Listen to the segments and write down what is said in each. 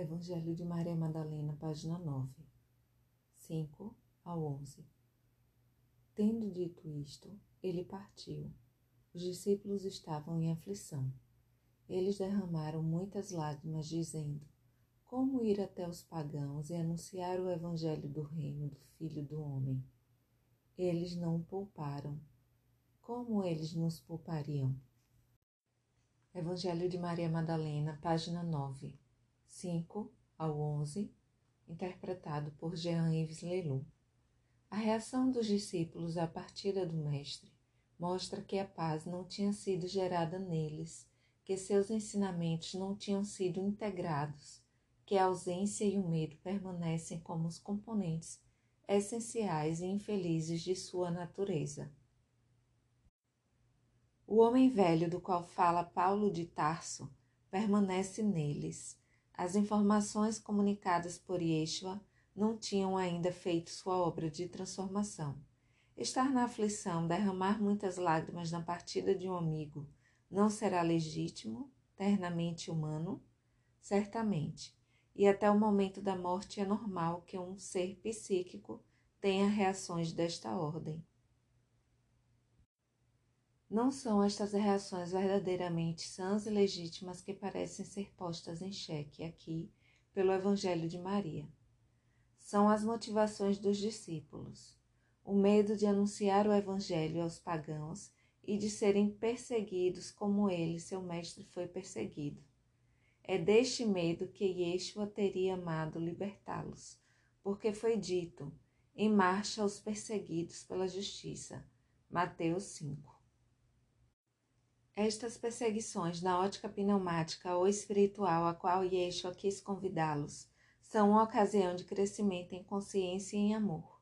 Evangelho de Maria Madalena, página 9, 5 ao 11. Tendo dito isto, ele partiu. Os discípulos estavam em aflição. Eles derramaram muitas lágrimas, dizendo: Como ir até os pagãos e anunciar o Evangelho do reino do Filho do Homem? Eles não o pouparam. Como eles nos poupariam? Evangelho de Maria Madalena, página 9. 5 ao 11, interpretado por Jean-Yves Leloup. A reação dos discípulos à partida do Mestre mostra que a paz não tinha sido gerada neles, que seus ensinamentos não tinham sido integrados, que a ausência e o medo permanecem como os componentes essenciais e infelizes de sua natureza. O homem velho do qual fala Paulo de Tarso permanece neles as informações comunicadas por Yeshua não tinham ainda feito sua obra de transformação. Estar na aflição, derramar muitas lágrimas na partida de um amigo, não será legítimo, ternamente humano? Certamente. E até o momento da morte é normal que um ser psíquico tenha reações desta ordem. Não são estas reações verdadeiramente sãs e legítimas que parecem ser postas em xeque aqui pelo Evangelho de Maria. São as motivações dos discípulos, o medo de anunciar o Evangelho aos pagãos e de serem perseguidos como ele, seu mestre, foi perseguido. É deste medo que Yeshua teria amado libertá-los, porque foi dito: em marcha os perseguidos pela justiça. Mateus 5. Estas perseguições na ótica pneumática ou espiritual a qual Yeshua quis convidá-los são uma ocasião de crescimento em consciência e em amor.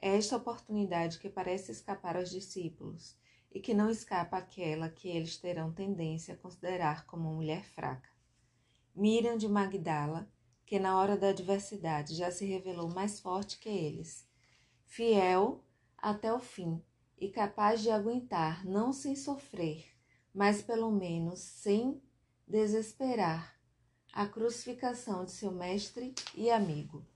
É esta oportunidade que parece escapar aos discípulos e que não escapa àquela que eles terão tendência a considerar como mulher fraca. Miriam de Magdala, que na hora da adversidade já se revelou mais forte que eles, fiel até o fim e capaz de aguentar, não sem sofrer, mas pelo menos sem desesperar a crucificação de seu mestre e amigo.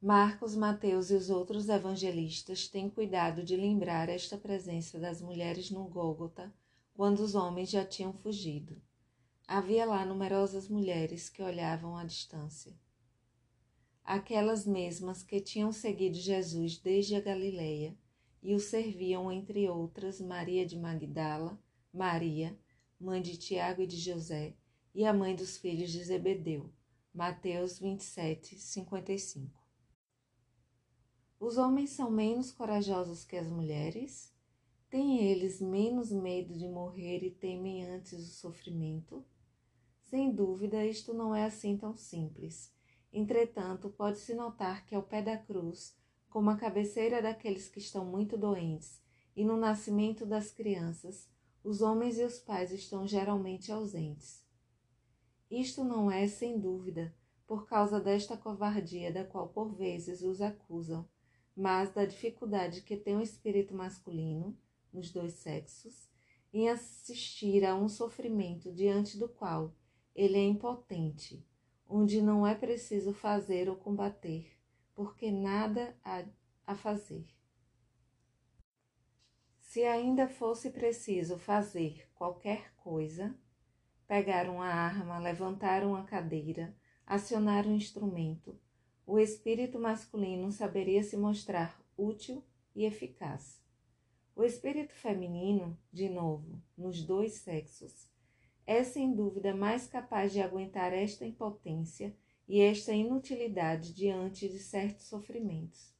Marcos, Mateus e os outros evangelistas têm cuidado de lembrar esta presença das mulheres no Gólgota quando os homens já tinham fugido. Havia lá numerosas mulheres que olhavam à distância. Aquelas mesmas que tinham seguido Jesus desde a Galileia e o serviam, entre outras, Maria de Magdala, Maria, mãe de Tiago e de José, e a mãe dos filhos de Zebedeu. Mateus 27, 55. Os homens são menos corajosos que as mulheres? Têm eles menos medo de morrer e temem antes o sofrimento? Sem dúvida, isto não é assim tão simples. Entretanto, pode-se notar que ao pé da cruz como a cabeceira daqueles que estão muito doentes, e no nascimento das crianças, os homens e os pais estão geralmente ausentes. Isto não é, sem dúvida, por causa desta covardia da qual por vezes os acusam, mas da dificuldade que tem o espírito masculino, nos dois sexos, em assistir a um sofrimento diante do qual ele é impotente, onde não é preciso fazer ou combater, porque nada há a fazer. Se ainda fosse preciso fazer qualquer coisa, pegar uma arma, levantar uma cadeira, acionar um instrumento, o espírito masculino saberia se mostrar útil e eficaz. O espírito feminino, de novo, nos dois sexos, é sem dúvida mais capaz de aguentar esta impotência e esta inutilidade diante de certos sofrimentos.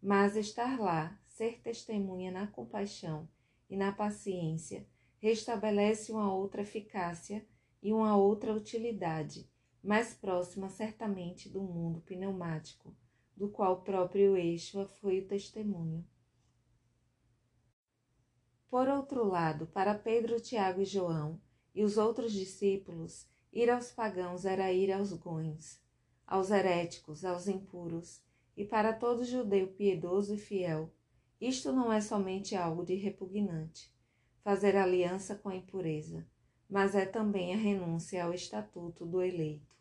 Mas estar lá, ser testemunha na compaixão e na paciência, restabelece uma outra eficácia e uma outra utilidade, mais próxima certamente do mundo pneumático, do qual o próprio Eixo foi o testemunho. Por outro lado, para Pedro, Tiago e João e os outros discípulos, Ir aos pagãos era ir aos gões, aos heréticos, aos impuros, e para todo judeu piedoso e fiel, isto não é somente algo de repugnante, fazer aliança com a impureza, mas é também a renúncia ao estatuto do eleito.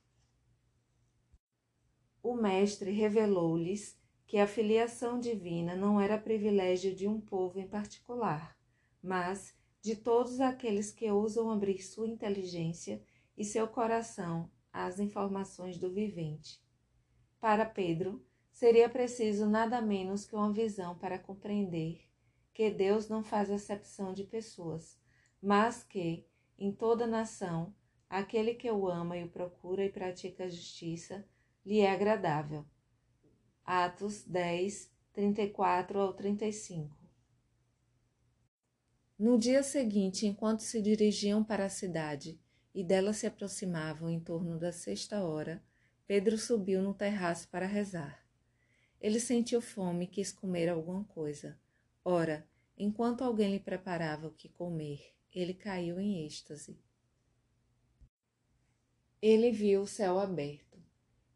O Mestre revelou-lhes que a filiação divina não era privilégio de um povo em particular, mas de todos aqueles que ousam abrir sua inteligência e seu coração às informações do vivente. Para Pedro, seria preciso nada menos que uma visão para compreender que Deus não faz acepção de pessoas, mas que, em toda nação, aquele que o ama e o procura e pratica a justiça lhe é agradável. Atos 10, 34 ao 35. No dia seguinte, enquanto se dirigiam para a cidade e dela se aproximavam em torno da sexta hora, Pedro subiu no terraço para rezar. Ele sentiu fome e quis comer alguma coisa. Ora, enquanto alguém lhe preparava o que comer, ele caiu em êxtase. Ele viu o céu aberto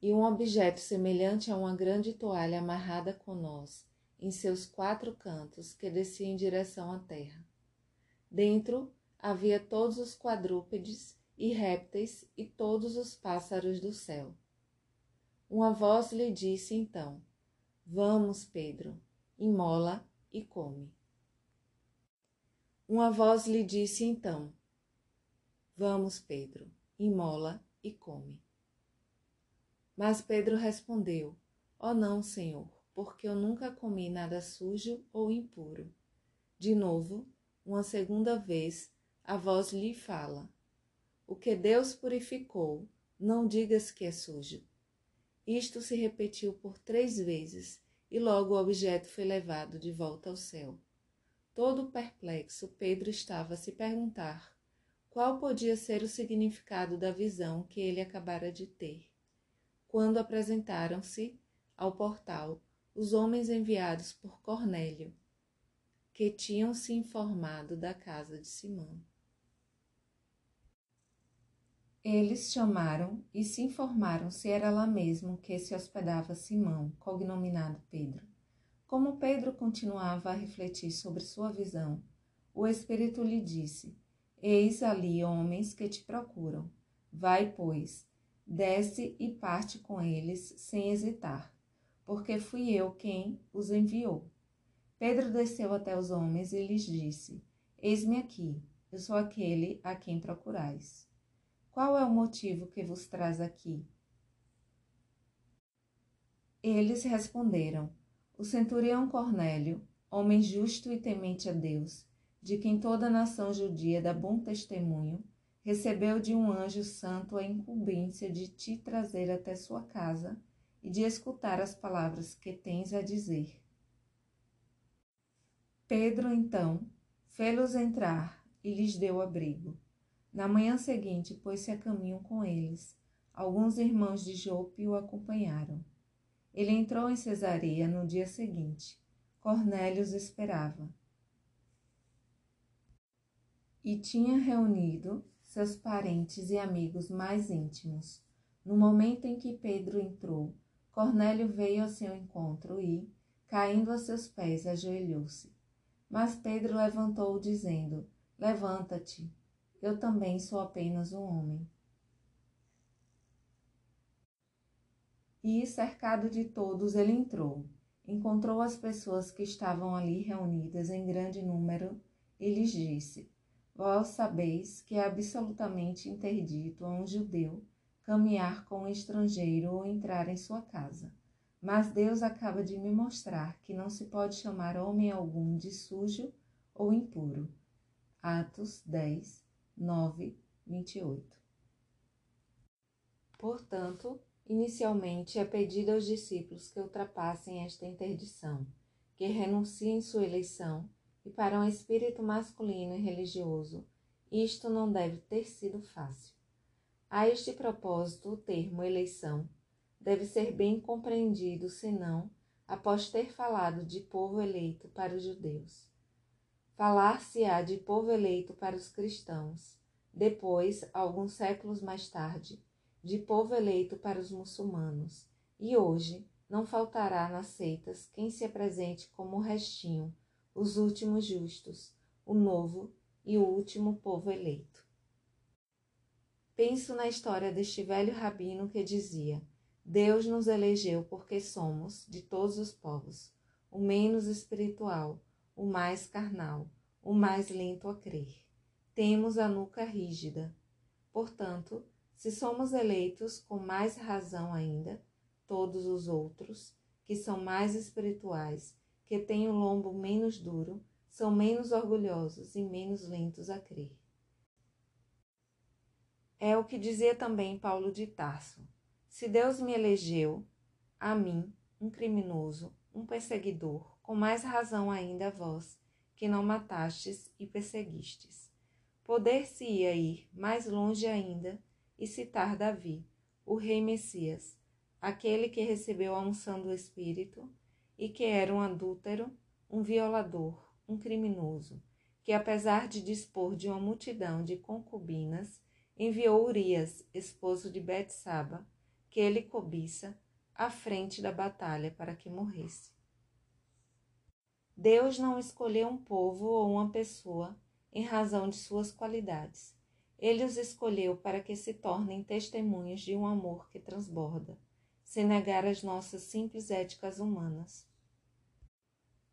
e um objeto semelhante a uma grande toalha amarrada com nós em seus quatro cantos que descia em direção à terra. Dentro havia todos os quadrúpedes e répteis e todos os pássaros do céu. Uma voz lhe disse então: Vamos, Pedro, imola e come. Uma voz lhe disse então: Vamos, Pedro, imola e come. Mas Pedro respondeu: oh, não, Senhor, porque eu nunca comi nada sujo ou impuro. De novo, uma segunda vez, a voz lhe fala: O que Deus purificou, não digas que é sujo. Isto se repetiu por três vezes e logo o objeto foi levado de volta ao céu. Todo perplexo, Pedro estava a se perguntar qual podia ser o significado da visão que ele acabara de ter. Quando apresentaram-se ao portal os homens enviados por Cornélio, que tinham se informado da casa de Simão. Eles chamaram e se informaram se era lá mesmo que se hospedava Simão, cognominado Pedro. Como Pedro continuava a refletir sobre sua visão, o Espírito lhe disse: Eis ali homens que te procuram. Vai, pois, desce e parte com eles sem hesitar, porque fui eu quem os enviou. Pedro desceu até os homens e lhes disse: Eis-me aqui, eu sou aquele a quem procurais. Qual é o motivo que vos traz aqui? Eles responderam: o centurião Cornélio, homem justo e temente a Deus, de quem toda a nação judia dá bom testemunho, recebeu de um anjo santo a incumbência de te trazer até sua casa e de escutar as palavras que tens a dizer. Pedro, então, fê-los entrar e lhes deu abrigo. Na manhã seguinte, pôs-se a caminho com eles. Alguns irmãos de Jope o acompanharam. Ele entrou em Cesareia no dia seguinte. Cornélio os esperava. E tinha reunido seus parentes e amigos mais íntimos. No momento em que Pedro entrou, Cornélio veio ao seu encontro e, caindo a seus pés, ajoelhou-se. Mas Pedro levantou, dizendo: Levanta-te, eu também sou apenas um homem. e, cercado de todos, ele entrou. Encontrou as pessoas que estavam ali reunidas em grande número e lhes disse: Vós sabeis que é absolutamente interdito a um judeu caminhar com um estrangeiro ou entrar em sua casa. Mas Deus acaba de me mostrar que não se pode chamar homem algum de sujo ou impuro. Atos 10, 9, 28. Portanto, Inicialmente, é pedido aos discípulos que ultrapassem esta interdição, que renunciem sua eleição e para um espírito masculino e religioso, isto não deve ter sido fácil. A este propósito, o termo eleição deve ser bem compreendido, senão, após ter falado de povo eleito para os judeus. Falar-se-á de povo eleito para os cristãos, depois, alguns séculos mais tarde, de povo eleito para os muçulmanos, e hoje não faltará nas seitas quem se apresente como o restinho, os últimos justos, o novo e o último povo eleito. Penso na história deste velho rabino que dizia: Deus nos elegeu porque somos, de todos os povos, o menos espiritual, o mais carnal, o mais lento a crer. Temos a nuca rígida. Portanto, se somos eleitos, com mais razão ainda, todos os outros, que são mais espirituais, que têm o lombo menos duro, são menos orgulhosos e menos lentos a crer. É o que dizia também Paulo de Tarso. Se Deus me elegeu, a mim, um criminoso, um perseguidor, com mais razão ainda vós, que não matastes e perseguistes. Poder-se-ia ir mais longe ainda e citar Davi, o rei Messias, aquele que recebeu a unção do Espírito e que era um adúltero, um violador, um criminoso, que apesar de dispor de uma multidão de concubinas, enviou Urias, esposo de Betsaba, que ele cobiça, à frente da batalha para que morresse. Deus não escolheu um povo ou uma pessoa em razão de suas qualidades. Ele os escolheu para que se tornem testemunhas de um amor que transborda, sem negar as nossas simples éticas humanas.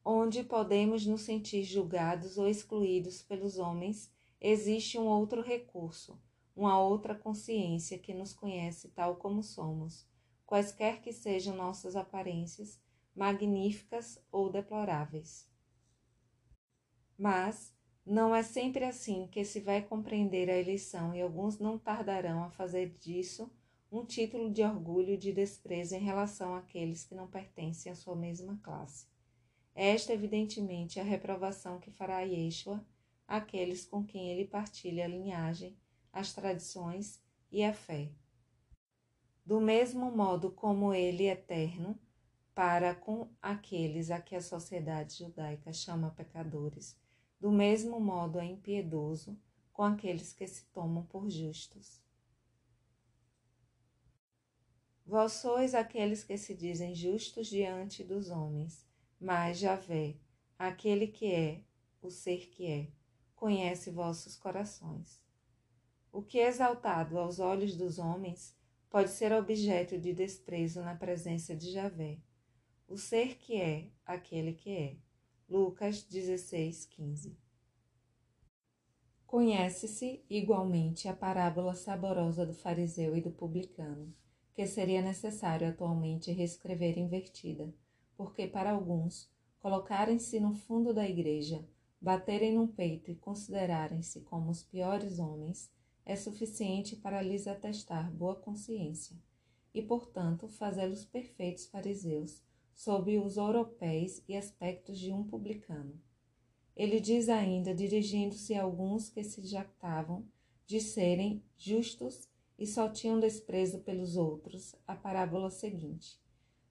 Onde podemos nos sentir julgados ou excluídos pelos homens, existe um outro recurso, uma outra consciência que nos conhece tal como somos, quaisquer que sejam nossas aparências, magníficas ou deploráveis. Mas não é sempre assim que se vai compreender a eleição e alguns não tardarão a fazer disso um título de orgulho e de desprezo em relação àqueles que não pertencem à sua mesma classe. Esta, evidentemente, é a reprovação que fará Yeshua àqueles com quem ele partilha a linhagem as tradições e a fé. Do mesmo modo como ele eterno, para com aqueles a que a sociedade judaica chama pecadores, do mesmo modo é impiedoso com aqueles que se tomam por justos. Vós sois aqueles que se dizem justos diante dos homens, mas Javé, aquele que é, o ser que é, conhece vossos corações. O que é exaltado aos olhos dos homens pode ser objeto de desprezo na presença de Javé. O ser que é, aquele que é. Lucas 16, 15. Conhece-se igualmente a parábola saborosa do fariseu e do publicano, que seria necessário atualmente reescrever invertida, porque para alguns, colocarem-se no fundo da igreja, baterem no peito e considerarem-se como os piores homens, é suficiente para lhes atestar boa consciência e, portanto, fazê-los perfeitos fariseus sob os ouropéis e aspectos de um publicano. Ele diz ainda, dirigindo-se a alguns que se jactavam de serem justos e só tinham desprezo pelos outros, a parábola seguinte.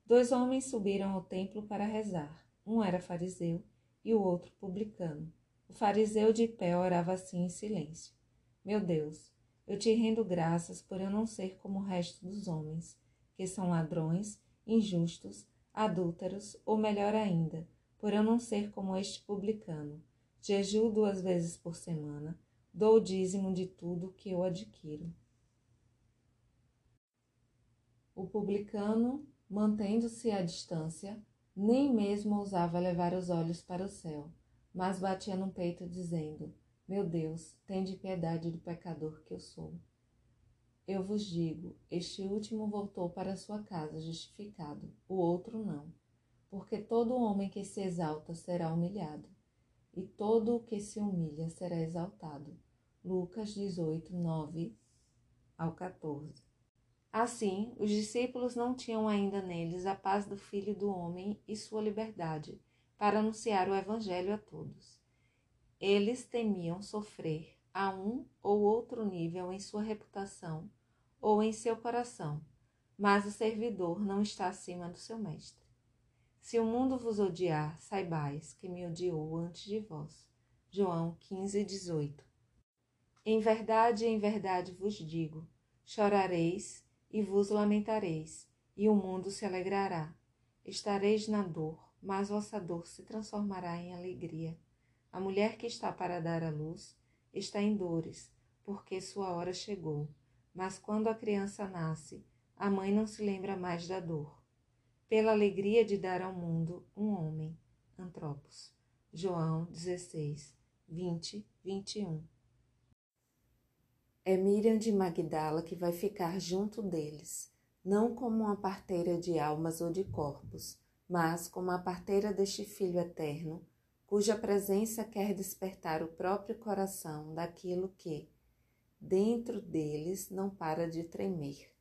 Dois homens subiram ao templo para rezar. Um era fariseu e o outro publicano. O fariseu de pé orava assim em silêncio. Meu Deus, eu te rendo graças por eu não ser como o resto dos homens, que são ladrões, injustos, adúlteros, ou melhor ainda, por eu não ser como este publicano. Jejuo duas vezes por semana, dou o dízimo de tudo que eu adquiro. O publicano, mantendo-se à distância, nem mesmo ousava levar os olhos para o céu, mas batia no peito, dizendo: meu Deus, tende piedade do pecador que eu sou. Eu vos digo: este último voltou para sua casa justificado, o outro não. Porque todo homem que se exalta será humilhado, e todo o que se humilha será exaltado. Lucas 18, 9 ao 14. Assim, os discípulos não tinham ainda neles a paz do Filho do Homem e sua liberdade, para anunciar o Evangelho a todos. Eles temiam sofrer a um ou outro nível em sua reputação ou em seu coração, mas o servidor não está acima do seu mestre. Se o mundo vos odiar, saibais que me odiou antes de vós. João 15, 18. Em verdade, em verdade vos digo: chorareis e vos lamentareis, e o mundo se alegrará. Estareis na dor, mas vossa dor se transformará em alegria. A mulher que está para dar à luz está em dores, porque sua hora chegou. Mas quando a criança nasce, a mãe não se lembra mais da dor. Pela alegria de dar ao mundo um homem. Antropos. João 16, 20, 21. É Miriam de Magdala que vai ficar junto deles, não como uma parteira de almas ou de corpos, mas como a parteira deste Filho eterno, cuja presença quer despertar o próprio coração daquilo que, dentro deles, não para de tremer.